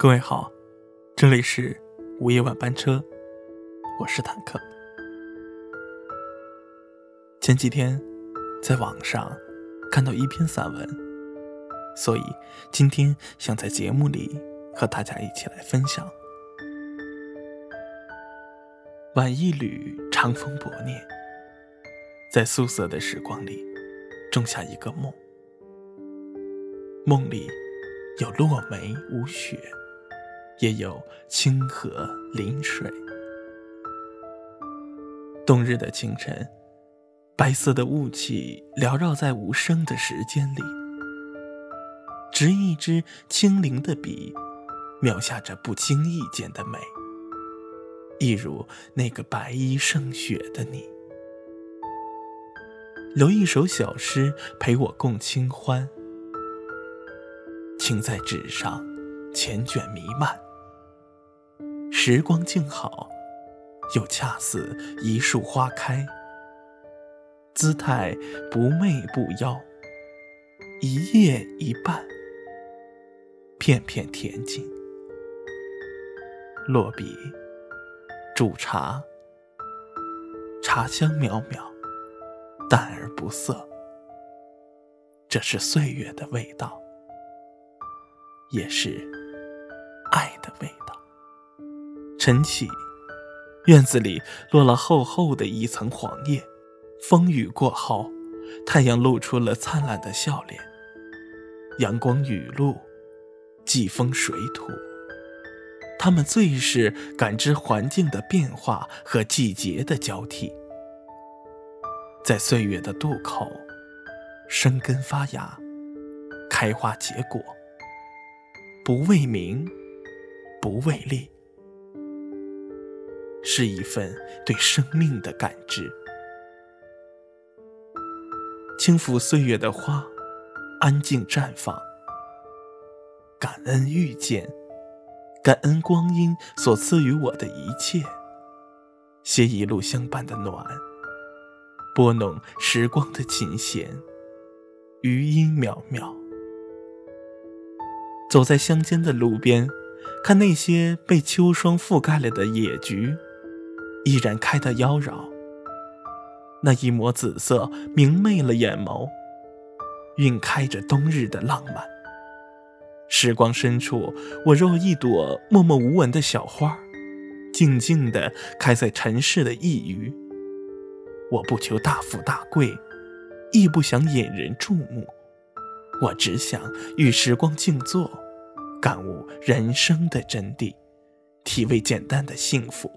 各位好，这里是午夜晚班车，我是坦克。前几天在网上看到一篇散文，所以今天想在节目里和大家一起来分享。晚一缕长风薄念，在素色的时光里种下一个梦，梦里有落梅无雪。也有清河临水。冬日的清晨，白色的雾气缭绕在无声的时间里，执一支轻灵的笔，描下着不经意间的美，一如那个白衣胜雪的你。留一首小诗陪我共清欢，请在纸上缱绻弥漫。时光静好，又恰似一树花开，姿态不媚不妖，一叶一瓣，片片恬静。落笔，煮茶，茶香渺渺，淡而不涩。这是岁月的味道，也是爱的味道。晨起，院子里落了厚厚的一层黄叶。风雨过后，太阳露出了灿烂的笑脸。阳光雨露，季风水土，它们最是感知环境的变化和季节的交替。在岁月的渡口，生根发芽，开花结果，不为名，不为利。是一份对生命的感知。轻抚岁月的花，安静绽放。感恩遇见，感恩光阴所赐予我的一切。携一路相伴的暖，拨弄时光的琴弦，余音渺渺。走在乡间的路边，看那些被秋霜覆盖了的野菊。依然开得妖娆，那一抹紫色明媚了眼眸，晕开着冬日的浪漫。时光深处，我若一朵默默无闻的小花，静静地开在尘世的一隅。我不求大富大贵，亦不想引人注目，我只想与时光静坐，感悟人生的真谛，体味简单的幸福。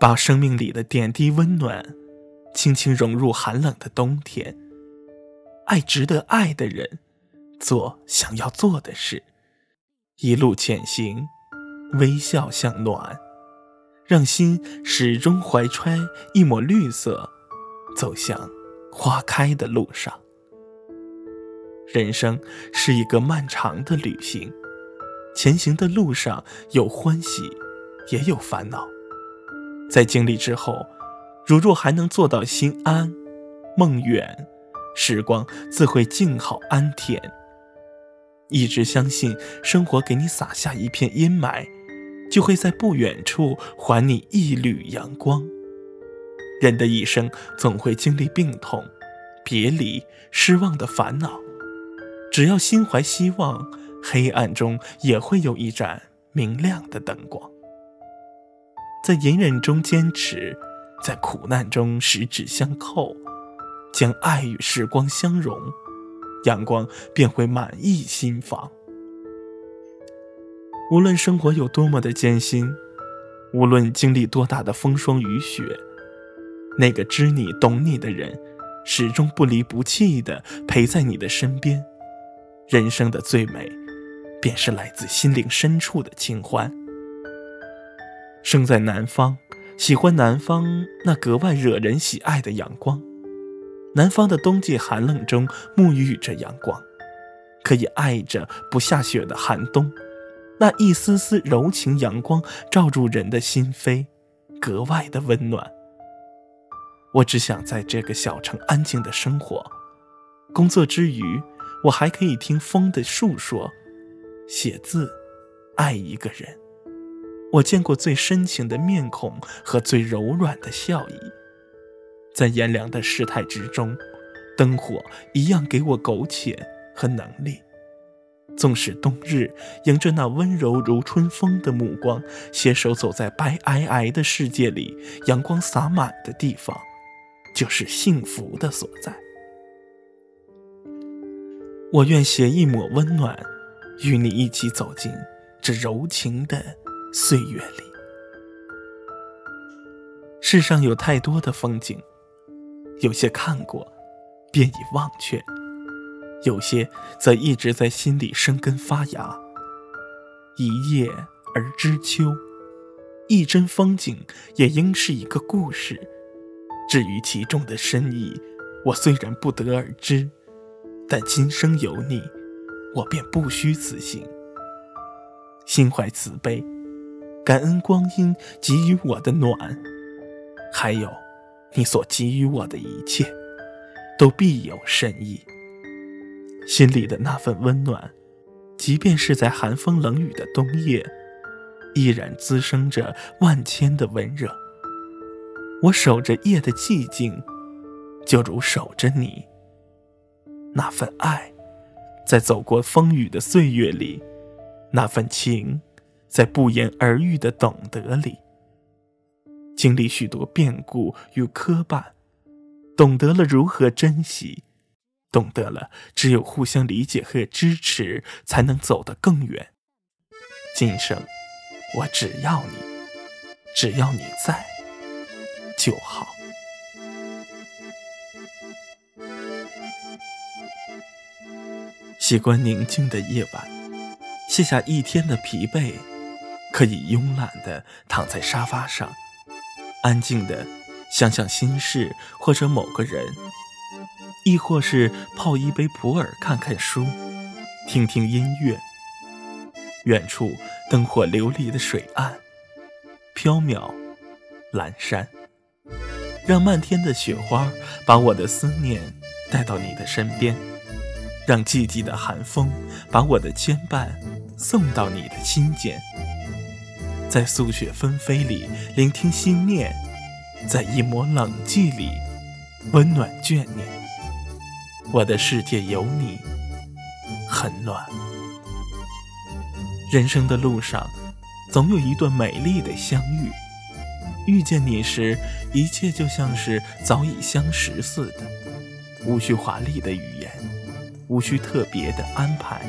把生命里的点滴温暖，轻轻融入寒冷的冬天。爱值得爱的人，做想要做的事，一路前行，微笑向暖，让心始终怀揣一抹绿色，走向花开的路上。人生是一个漫长的旅行，前行的路上有欢喜，也有烦恼。在经历之后，如若还能做到心安、梦远，时光自会静好安恬。一直相信，生活给你洒下一片阴霾，就会在不远处还你一缕阳光。人的一生总会经历病痛、别离、失望的烦恼，只要心怀希望，黑暗中也会有一盏明亮的灯光。在隐忍中坚持，在苦难中十指相扣，将爱与时光相融，阳光便会满溢心房。无论生活有多么的艰辛，无论经历多大的风霜雨雪，那个知你懂你的人，始终不离不弃的陪在你的身边。人生的最美，便是来自心灵深处的清欢。生在南方，喜欢南方那格外惹人喜爱的阳光。南方的冬季寒冷中沐浴着阳光，可以爱着不下雪的寒冬。那一丝丝柔情阳光照入人的心扉，格外的温暖。我只想在这个小城安静的生活，工作之余，我还可以听风的述说，写字，爱一个人。我见过最深情的面孔和最柔软的笑意，在炎凉的世态之中，灯火一样给我苟且和能力。纵使冬日迎着那温柔如春风的目光，携手走在白皑皑的世界里，阳光洒满的地方，就是幸福的所在。我愿携一抹温暖，与你一起走进这柔情的岁月里。世上有太多的风景，有些看过，便已忘却。有些则一直在心里生根发芽。一叶而知秋，一帧风景也应是一个故事。至于其中的深意，我虽然不得而知，但今生有你，我便不虚此行。心怀慈悲，感恩光阴给予我的暖，还有你所给予我的一切，都必有深意。心里的那份温暖，即便是在寒风冷雨的冬夜，依然滋生着万千的温热。我守着夜的寂静，就如守着你。那份爱，在走过风雨的岁月里；那份情，在不言而喻的懂得里。经历许多变故与磕绊，懂得了如何珍惜。懂得了，只有互相理解和支持，才能走得更远。今生，我只要你，只要你在就好。习惯宁静的夜晚，卸下一天的疲惫，可以慵懒的躺在沙发上，安静的想想心事或者某个人。亦或是泡一杯普洱，看看书，听听音乐。远处灯火流离的水岸，缥缈阑珊，让漫天的雪花把我的思念带到你的身边，让寂寂的寒风把我的牵绊送到你的心间。在素雪纷飞里聆听心念，在一抹冷寂里温暖眷念。我的世界有你，很暖。人生的路上，总有一段美丽的相遇。遇见你时，一切就像是早已相识似的，无需华丽的语言，无需特别的安排，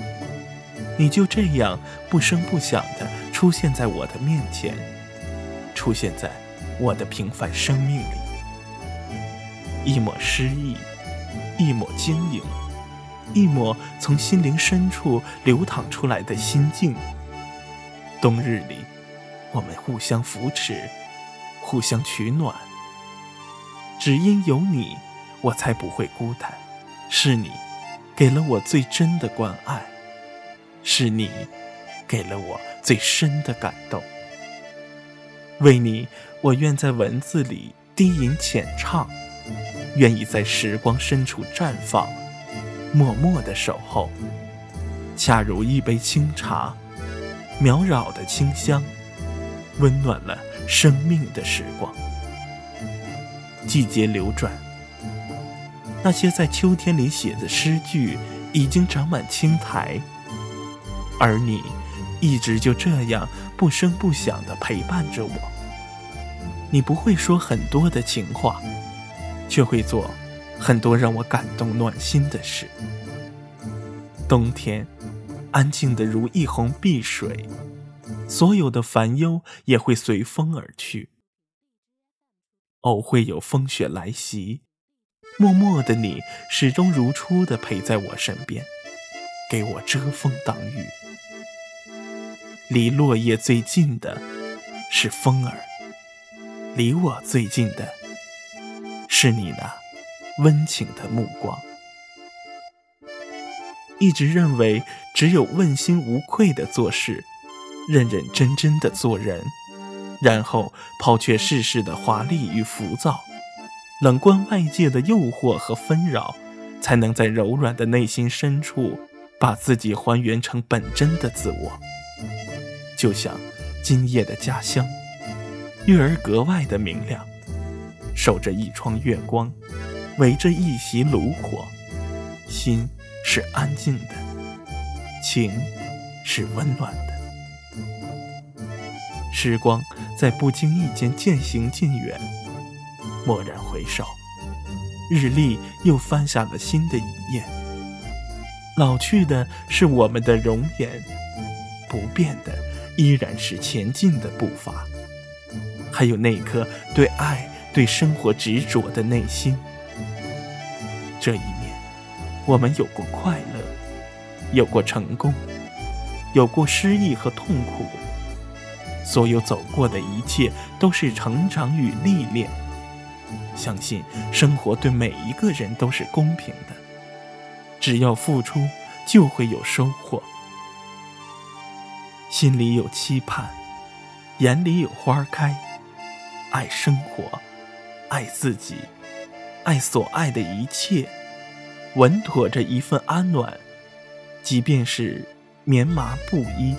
你就这样不声不响地出现在我的面前，出现在我的平凡生命里，一抹诗意。一抹晶莹，一抹从心灵深处流淌出来的心境。冬日里，我们互相扶持，互相取暖。只因有你，我才不会孤单。是你，给了我最真的关爱；是你，给了我最深的感动。为你，我愿在文字里低吟浅唱。愿意在时光深处绽放，默默的守候，恰如一杯清茶，渺绕的清香，温暖了生命的时光。季节流转，那些在秋天里写的诗句，已经长满青苔，而你，一直就这样不声不响的陪伴着我。你不会说很多的情话。却会做很多让我感动暖心的事。冬天，安静的如一泓碧水，所有的烦忧也会随风而去。偶会有风雪来袭，默默的你始终如初的陪在我身边，给我遮风挡雨。离落叶最近的是风儿，离我最近的。是你那温情的目光，一直认为只有问心无愧的做事，认认真真的做人，然后抛却世事的华丽与浮躁，冷观外界的诱惑和纷扰，才能在柔软的内心深处，把自己还原成本真的自我。就像今夜的家乡，月儿格外的明亮，守着一窗月光，围着一席炉火，心是安静的，情是温暖的。时光在不经意间渐行渐远，蓦然回首，日历又翻下了新的一页。老去的是我们的容颜，不变的依然是前进的步伐，还有那颗对爱、对生活执着的内心。这一年，我们有过快乐，有过成功，有过失意和痛苦。所有走过的一切都是成长与历练。相信生活对每一个人都是公平的，只要付出，就会有收获。心里有期盼，眼里有花开，爱生活，爱自己，爱所爱的一切，稳妥着一份安暖，即便是棉麻布衣，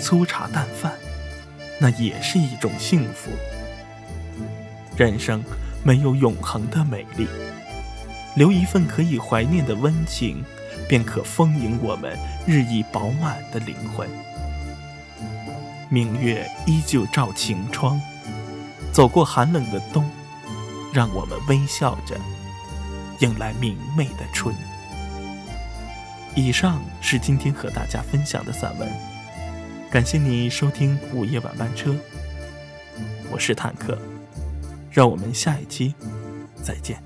粗茶淡饭。那也是一种幸福。人生没有永恒的美丽，留一份可以怀念的温情，便可丰盈我们日益饱满的灵魂。明月依旧照晴窗，走过寒冷的冬，让我们微笑着迎来明媚的春。以上是今天和大家分享的散文。感谢你收听午夜晚班车，我是坦克，让我们下一期再见。